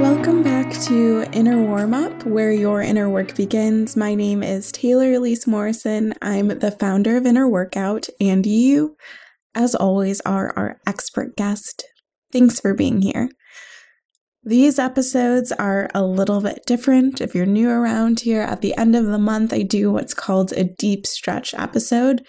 Welcome back to Inner Workout, where your inner work begins. My name is Taylor Elyse Morrison. I'm the founder of Inner Workout, and you, as always, are our expert guest. Thanks for being here. These episodes are a little bit different. If you're new around here, at the end of the month, I do what's called a deep stretch episode.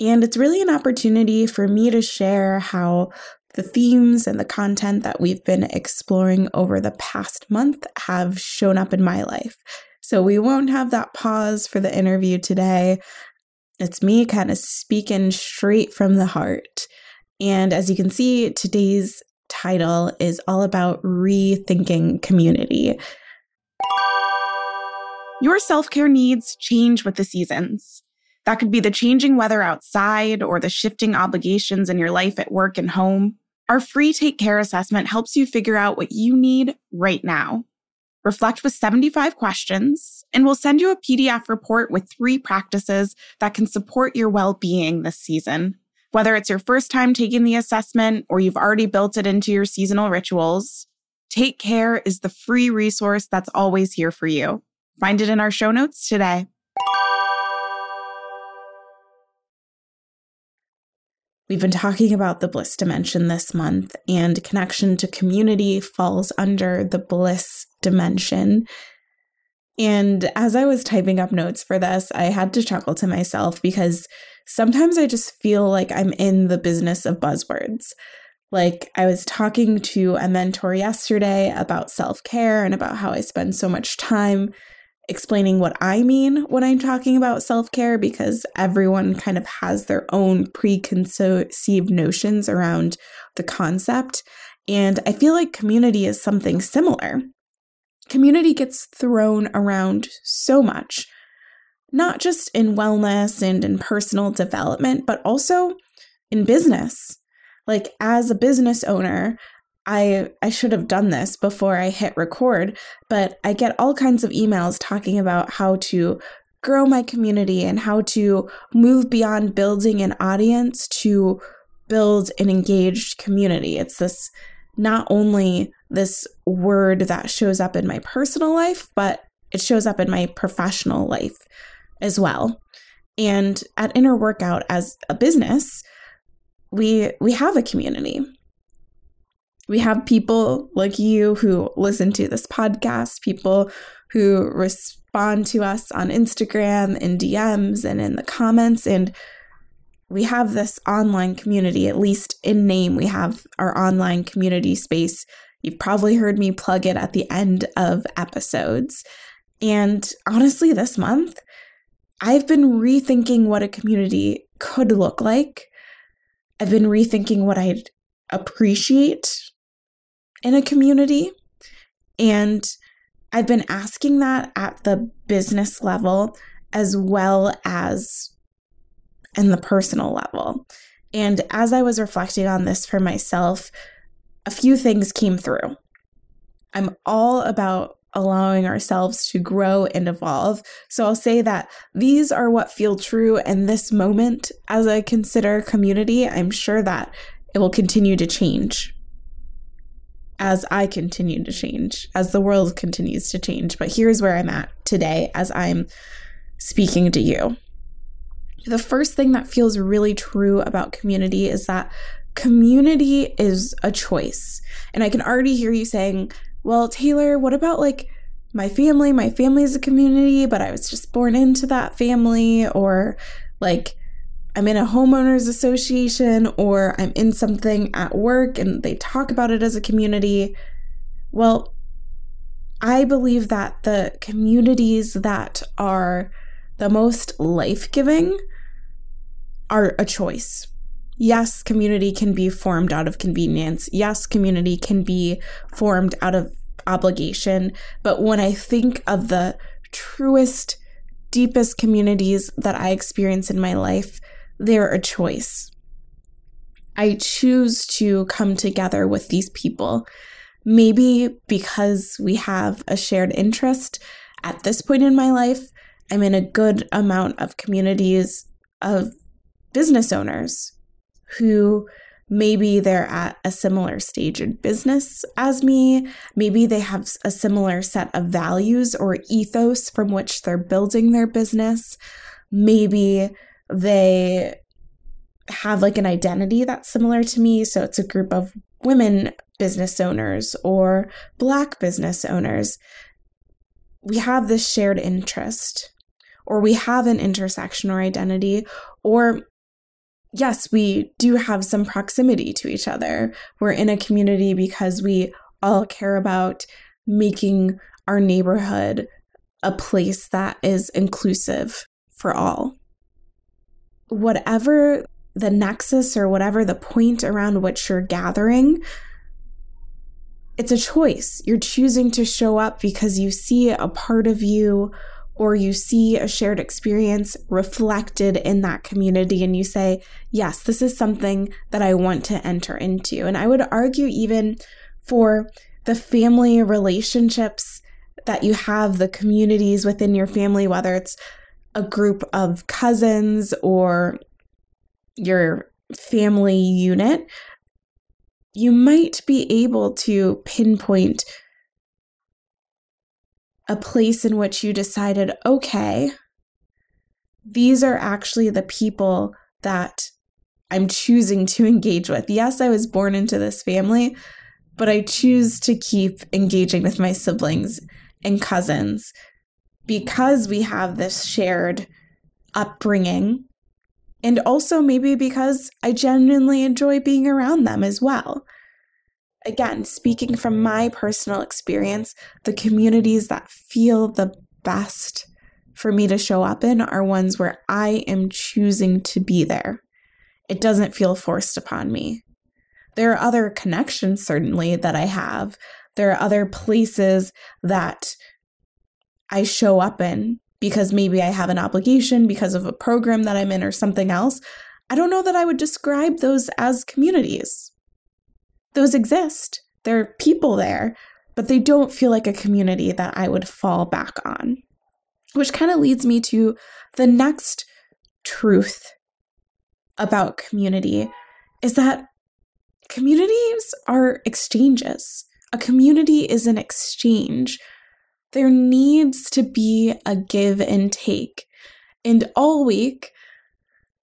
And it's really an opportunity for me to share how the themes and the content that we've been exploring over the past month have shown up in my life. So we won't have that pause for the interview today. It's me kind of speaking straight from the heart. And as you can see, today's title is all about rethinking community. Your self care needs change with the seasons. That could be the changing weather outside or the shifting obligations in your life at work and home. Our free Take Care assessment helps you figure out what you need right now. Reflect with 75 questions, and we'll send you a PDF report with three practices that can support your well being this season. Whether it's your first time taking the assessment or you've already built it into your seasonal rituals, Take Care is the free resource that's always here for you. Find it in our show notes today. We've been talking about the bliss dimension this month, and connection to community falls under the bliss dimension. And as I was typing up notes for this, I had to chuckle to myself because sometimes I just feel like I'm in the business of buzzwords. Like, I was talking to a mentor yesterday about self care and about how I spend so much time explaining what I mean when I'm talking about self care because everyone kind of has their own preconceived notions around the concept. And I feel like community is something similar. Community gets thrown around so much, not just in wellness and in personal development, but also in business. Like, as a business owner, I I should have done this before I hit record, but I get all kinds of emails talking about how to grow my community and how to move beyond building an audience to build an engaged community. It's this not only this word that shows up in my personal life, but it shows up in my professional life as well. And at Inner Workout as a business, we we have a community we have people like you who listen to this podcast, people who respond to us on Instagram in DMs and in the comments. And we have this online community, at least in name, we have our online community space. You've probably heard me plug it at the end of episodes. And honestly, this month, I've been rethinking what a community could look like. I've been rethinking what I'd appreciate in a community. And I've been asking that at the business level as well as in the personal level. And as I was reflecting on this for myself, a few things came through. I'm all about allowing ourselves to grow and evolve. So I'll say that these are what feel true in this moment as I consider community. I'm sure that it will continue to change as I continue to change, as the world continues to change. But here's where I'm at today as I'm speaking to you. The first thing that feels really true about community is that community is a choice. And I can already hear you saying, well, Taylor, what about like my family? My family is a community, but I was just born into that family. Or like, I'm in a homeowners association or I'm in something at work and they talk about it as a community. Well, I believe that the communities that are the most life giving are a choice. Yes, community can be formed out of convenience. Yes, community can be formed out of obligation. But when I think of the truest, deepest communities that I experience in my life, they're a choice. I choose to come together with these people. Maybe because we have a shared interest at this point in my life, I'm in a good amount of communities of business owners who maybe they're at a similar stage in business as me. Maybe they have a similar set of values or ethos from which they're building their business. Maybe they have like an identity that's similar to me. So it's a group of women business owners or Black business owners. We have this shared interest, or we have an intersection or identity, or yes, we do have some proximity to each other. We're in a community because we all care about making our neighborhood a place that is inclusive for all. Whatever the nexus or whatever the point around which you're gathering, it's a choice. You're choosing to show up because you see a part of you or you see a shared experience reflected in that community and you say, yes, this is something that I want to enter into. And I would argue, even for the family relationships that you have, the communities within your family, whether it's a group of cousins or your family unit, you might be able to pinpoint a place in which you decided, okay, these are actually the people that I'm choosing to engage with. Yes, I was born into this family, but I choose to keep engaging with my siblings and cousins because we have this shared upbringing. And also, maybe because I genuinely enjoy being around them as well again, speaking from my personal experience, the communities that feel the best for me to show up in are ones where I am choosing to be there. It doesn't feel forced upon me. There are other connections, certainly, that I have. There are other places that I show up in because maybe I have an obligation because of a program that I'm in or something else. I don't know that I would describe those as communities those exist. There are people there, but they don't feel like a community that I would fall back on. Which kind of leads me to the next truth about community is that communities are exchanges. A community is an exchange. There needs to be a give and take. And all week,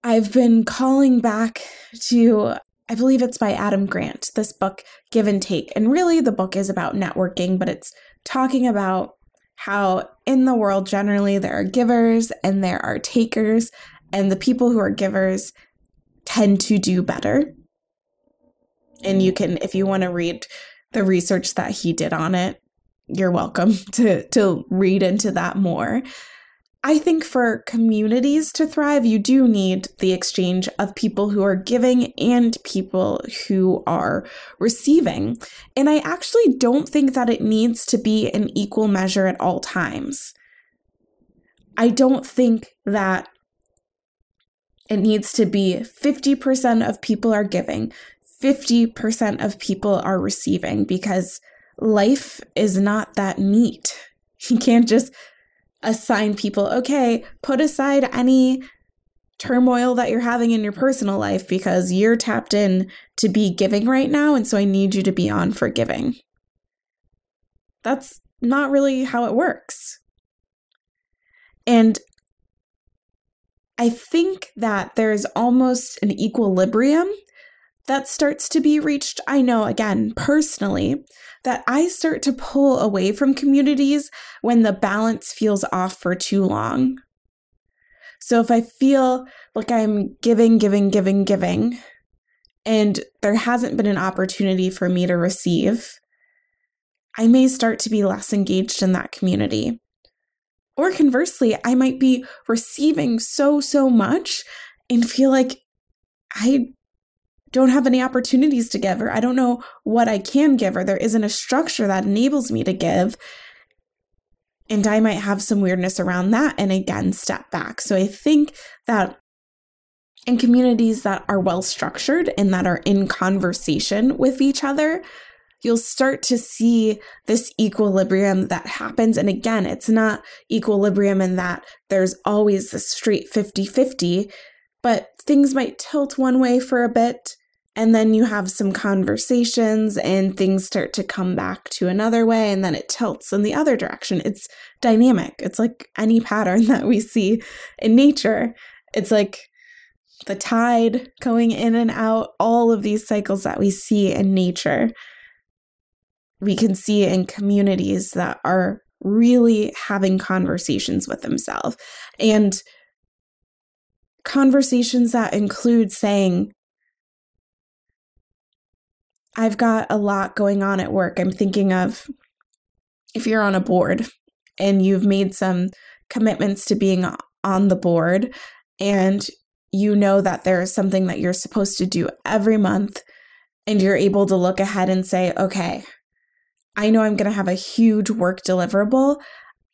I've been calling back to I believe it's by Adam Grant, this book, Give and Take. And really, the book is about networking, but it's talking about how in the world, generally, there are givers and there are takers, and the people who are givers tend to do better. And you can, if you want to read the research that he did on it, you're welcome to, to read into that more. I think for communities to thrive, you do need the exchange of people who are giving and people who are receiving. And I actually don't think that it needs to be an equal measure at all times. I don't think that it needs to be 50% of people are giving, 50% of people are receiving, because life is not that neat. You can't just assign people, okay, put aside any turmoil that you're having in your personal life because you're tapped in to be giving right now. And so I need you to be on for giving. That's not really how it works. And I think that there's almost an equilibrium that starts to be reached. I know, again, personally, that I start to pull away from communities when the balance feels off for too long. So if I feel like I'm giving, giving, giving, giving, and there hasn't been an opportunity for me to receive, I may start to be less engaged in that community. Or conversely, I might be receiving so, so much and feel like I don't have any opportunities to give, or I don't know what I can give, or there isn't a structure that enables me to give. And I might have some weirdness around that and again step back. So I think that in communities that are well structured and that are in conversation with each other, you'll start to see this equilibrium that happens. And again, it's not equilibrium in that there's always a straight 50 50 but things might tilt one way for a bit. And then you have some conversations and things start to come back to another way, and then it tilts in the other direction. It's dynamic. It's like any pattern that we see in nature. It's like the tide going in and out, all of these cycles that we see in nature. We can see in communities that are really having conversations with themselves. And conversations that include saying, I've got a lot going on at work. I'm thinking of if you're on a board and you've made some commitments to being on the board and you know that there is something that you're supposed to do every month and you're able to look ahead and say, okay, I know I'm going to have a huge work deliverable.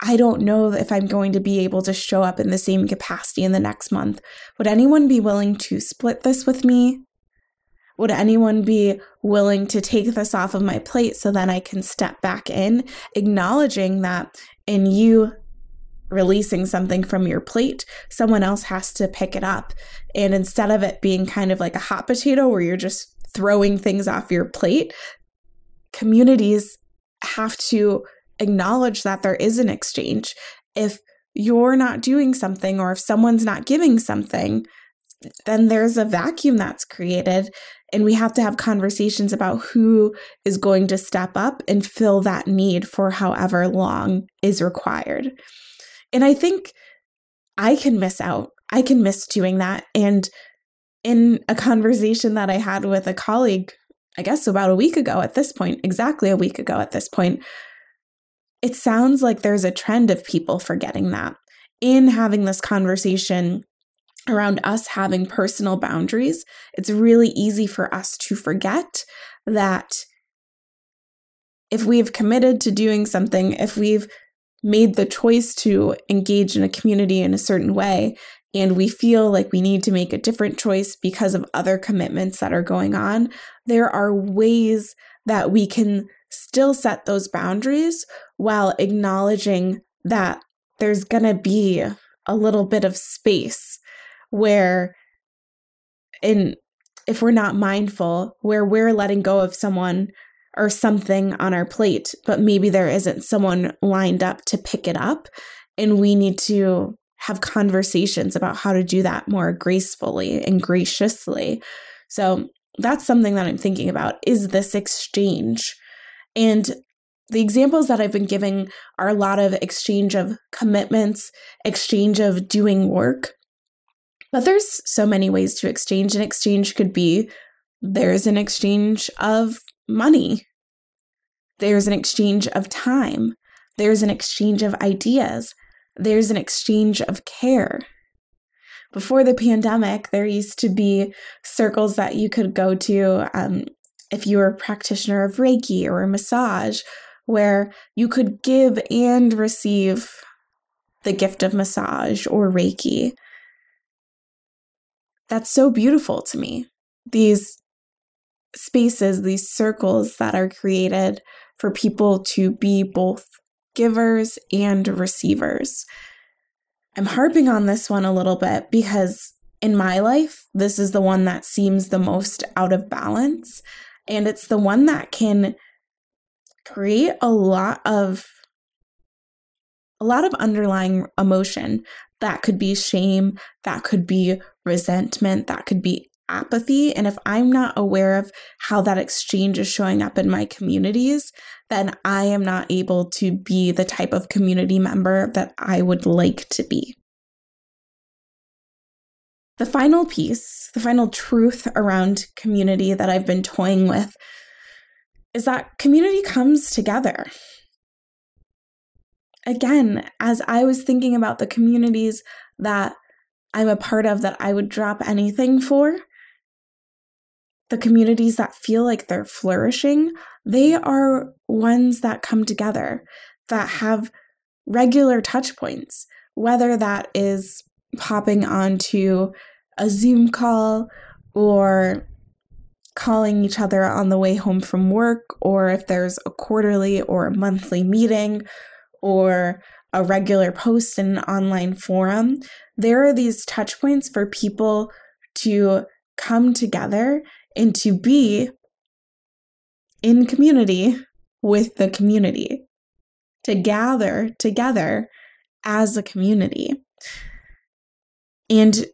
I don't know if I'm going to be able to show up in the same capacity in the next month. Would anyone be willing to split this with me? Would anyone be willing to take this off of my plate so then I can step back in, acknowledging that in you releasing something from your plate, someone else has to pick it up. And instead of it being kind of like a hot potato where you're just throwing things off your plate, communities have to acknowledge that there is an exchange. If you're not doing something or if someone's not giving something, then there's a vacuum that's created. And we have to have conversations about who is going to step up and fill that need for however long is required. And I think I can miss out. I can miss doing that. And in a conversation that I had with a colleague, I guess about a week ago at this point, exactly a week ago at this point, it sounds like there's a trend of people forgetting that. In having this conversation around us having personal boundaries, it's really easy for us to forget that if we've committed to doing something, if we've made the choice to engage in a community in a certain way, and we feel like we need to make a different choice because of other commitments that are going on, there are ways that we can still set those boundaries while acknowledging that there's going to be a little bit of space where in if we're not mindful where we're letting go of someone or something on our plate but maybe there isn't someone lined up to pick it up and we need to have conversations about how to do that more gracefully and graciously so that's something that i'm thinking about is this exchange and the examples that I've been giving are a lot of exchange of commitments, exchange of doing work. But there's so many ways to exchange. An exchange could be there's an exchange of money, there's an exchange of time, there's an exchange of ideas, there's an exchange of care. Before the pandemic, there used to be circles that you could go to um, if you were a practitioner of Reiki or massage, where you could give and receive the gift of massage or Reiki. That's so beautiful to me. These spaces, these circles that are created for people to be both givers and receivers. I'm harping on this one a little bit because in my life, this is the one that seems the most out of balance. And it's the one that can create a lot of a lot of underlying emotion that could be shame, that could be resentment, that could be apathy. And if I'm not aware of how that exchange is showing up in my communities, then I am not able to be the type of community member that I would like to be. The final piece, the final truth around community that I've been toying with is that community comes together. Again, as I was thinking about the communities that I'm a part of that I would drop anything for, the communities that feel like they're flourishing, they are ones that come together, that have regular touch points, whether that is popping onto a Zoom call or calling each other on the way home from work, or if there's a quarterly or a monthly meeting or a regular post in an online forum, there are these touch points for people to come together and to be in community with the community, to gather together as a community. And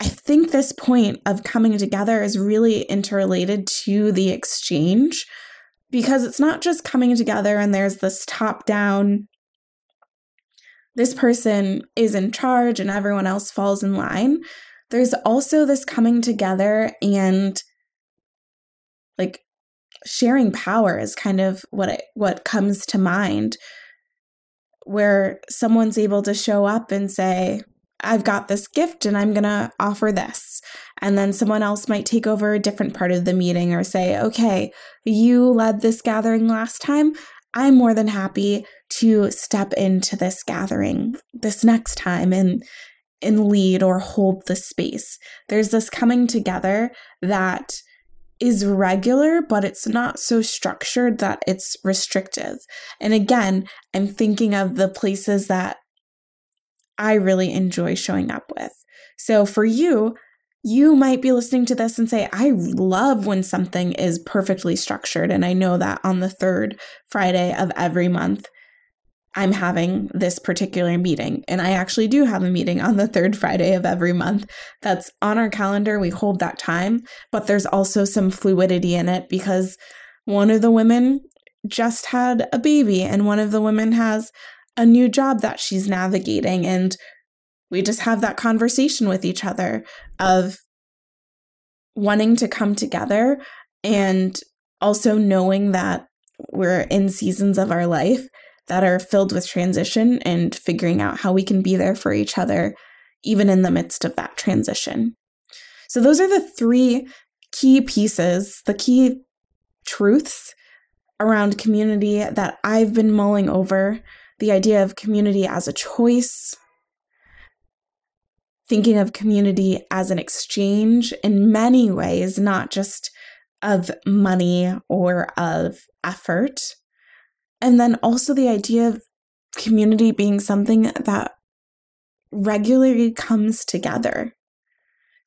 I think this point of coming together is really interrelated to the exchange because it's not just coming together and there's this top down, this person is in charge and everyone else falls in line. There's also this coming together and like sharing power is kind of what it, what comes to mind where someone's able to show up and say I've got this gift and I'm going to offer this. And then someone else might take over a different part of the meeting or say, okay, you led this gathering last time. I'm more than happy to step into this gathering this next time and and lead or hold the space. There's this coming together that is regular, but it's not so structured that it's restrictive. And again, I'm thinking of the places that I really enjoy showing up with. So for you, you might be listening to this and say, I love when something is perfectly structured. And I know that on the third Friday of every month, I'm having this particular meeting. And I actually do have a meeting on the third Friday of every month. That's on our calendar. We hold that time, but there's also some fluidity in it because one of the women just had a baby and one of the women has a new job that she's navigating and we just have that conversation with each other of wanting to come together and also knowing that we're in seasons of our life that are filled with transition and figuring out how we can be there for each other even in the midst of that transition. So those are the three key pieces, the key truths around community that I've been mulling over the idea of community as a choice, thinking of community as an exchange in many ways, not just of money or of effort. And then also the idea of community being something that regularly comes together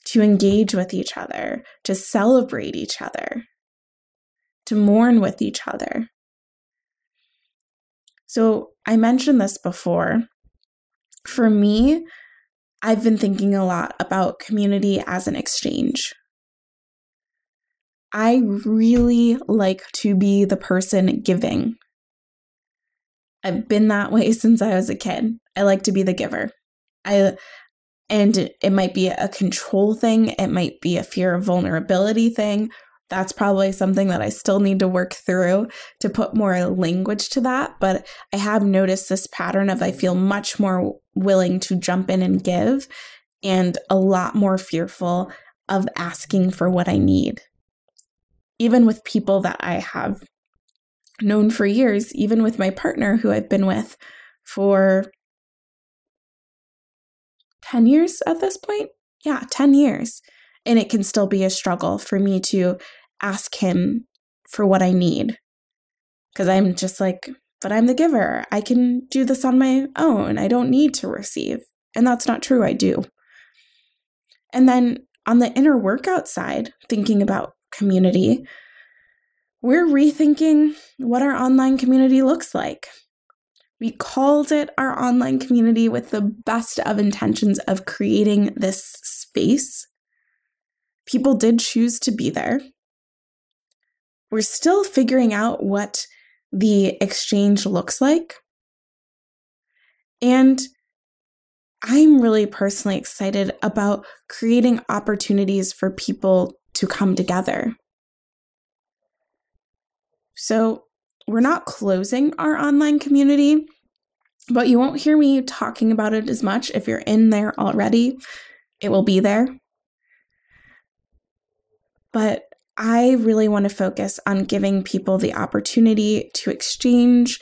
to engage with each other, to celebrate each other, to mourn with each other. So, I mentioned this before. For me, I've been thinking a lot about community as an exchange. I really like to be the person giving. I've been that way since I was a kid. I like to be the giver. I and it might be a control thing, it might be a fear of vulnerability thing, that's probably something that I still need to work through to put more language to that. But I have noticed this pattern of I feel much more willing to jump in and give and a lot more fearful of asking for what I need. Even with people that I have known for years, even with my partner who I've been with for 10 years at this point. Yeah, 10 years. And it can still be a struggle for me to ask him for what I need. Because I'm just like, but I'm the giver. I can do this on my own. I don't need to receive. And that's not true. I do. And then on the inner workout side, thinking about community, we're rethinking what our online community looks like. We called it our online community with the best of intentions of creating this space People did choose to be there. We're still figuring out what the exchange looks like. And I'm really personally excited about creating opportunities for people to come together. So, we're not closing our online community, but you won't hear me talking about it as much if you're in there already. It will be there. But I really want to focus on giving people the opportunity to exchange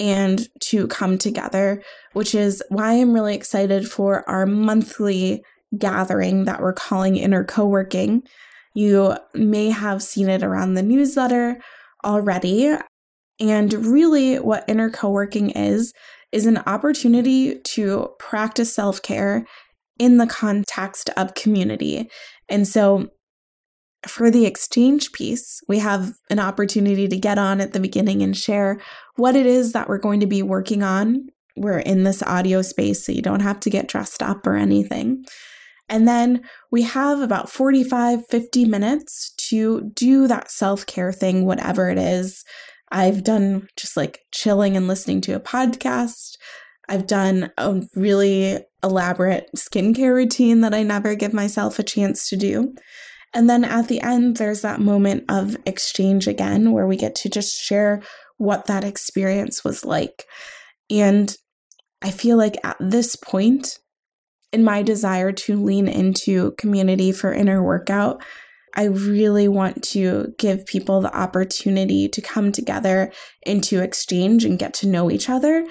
and to come together, which is why I'm really excited for our monthly gathering that we're calling Inner Co-working. You may have seen it around the newsletter already. And really, what inner co working is, is an opportunity to practice self care in the context of community. And so for the exchange piece, we have an opportunity to get on at the beginning and share what it is that we're going to be working on. We're in this audio space, so you don't have to get dressed up or anything. And then we have about 45, 50 minutes to do that self care thing, whatever it is. I've done just like chilling and listening to a podcast. I've done a really elaborate skincare routine that I never give myself a chance to do. And then at the end, there's that moment of exchange again where we get to just share what that experience was like. And I feel like at this point, in my desire to lean into community for inner workout, I really want to give people the opportunity to come together into exchange and get to know each other.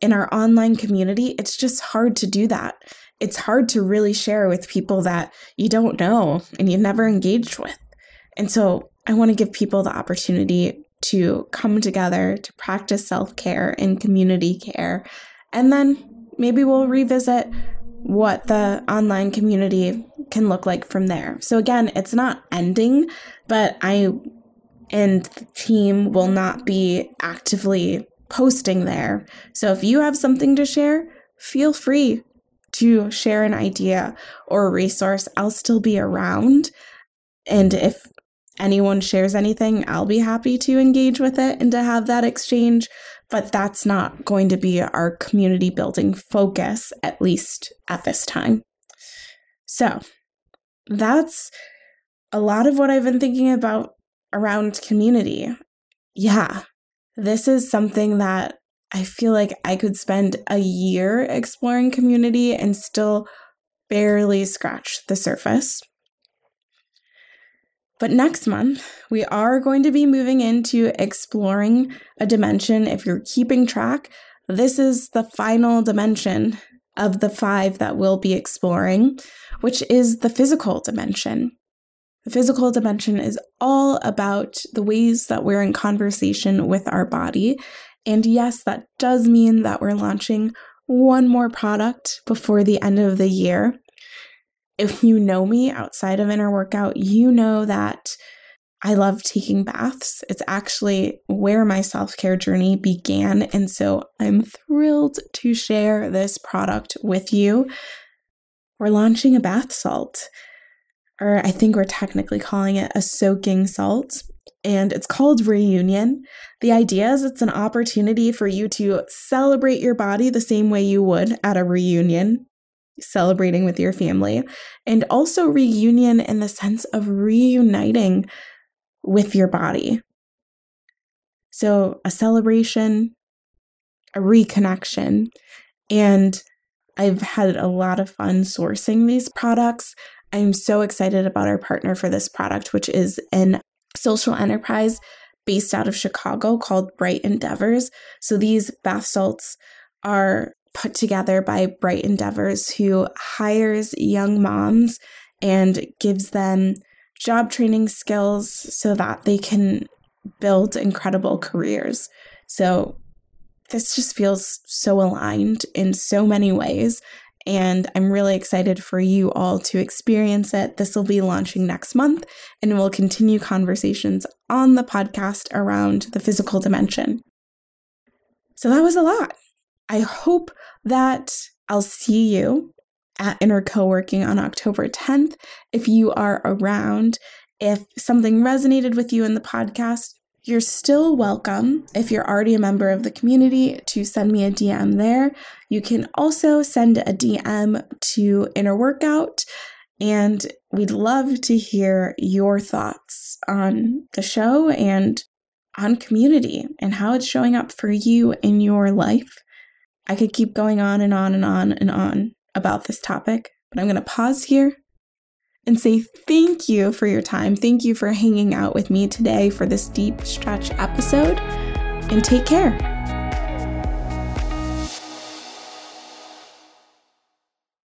In our online community, it's just hard to do that it's hard to really share with people that you don't know and you've never engaged with. And so I want to give people the opportunity to come together to practice self care and community care. And then maybe we'll revisit what the online community can look like from there. So, again, it's not ending, but I and the team will not be actively posting there. So, if you have something to share, feel free to share an idea or a resource, I'll still be around. And if anyone shares anything, I'll be happy to engage with it and to have that exchange. But that's not going to be our community building focus, at least at this time. So that's a lot of what I've been thinking about around community. Yeah, this is something that I feel like I could spend a year exploring community and still barely scratch the surface. But next month, we are going to be moving into exploring a dimension. If you're keeping track, this is the final dimension of the five that we'll be exploring, which is the physical dimension. The physical dimension is all about the ways that we're in conversation with our body and yes, that does mean that we're launching one more product before the end of the year. If you know me outside of inner workout, you know that I love taking baths. It's actually where my self care journey began. And so I'm thrilled to share this product with you. We're launching a bath salt, or I think we're technically calling it a soaking salt and it's called Reunion. The idea is it's an opportunity for you to celebrate your body the same way you would at a reunion, celebrating with your family, and also reunion in the sense of reuniting with your body. So, a celebration, a reconnection, and I've had a lot of fun sourcing these products. I'm so excited about our partner for this product, which is an social enterprise based out of Chicago called Bright Endeavors. So these bath salts are put together by Bright Endeavors, who hires young moms and gives them job training skills so that they can build incredible careers. So this just feels so aligned in so many ways. And I'm really excited for you all to experience it. This will be launching next month, and we'll continue conversations on the podcast around the physical dimension. So that was a lot. I hope that I'll see you at Inner Co-working on October 10th. If you are around, if something resonated with you in the podcast, you're still welcome, if you're already a member of the community, to send me a DM there. You can also send a DM to Inner Workout, and we'd love to hear your thoughts on the show and on community and how it's showing up for you in your life. I could keep going on and on and on and on about this topic, but I'm going to pause here and say thank you for your time. Thank you for hanging out with me today for this deep stretch episode, and take care.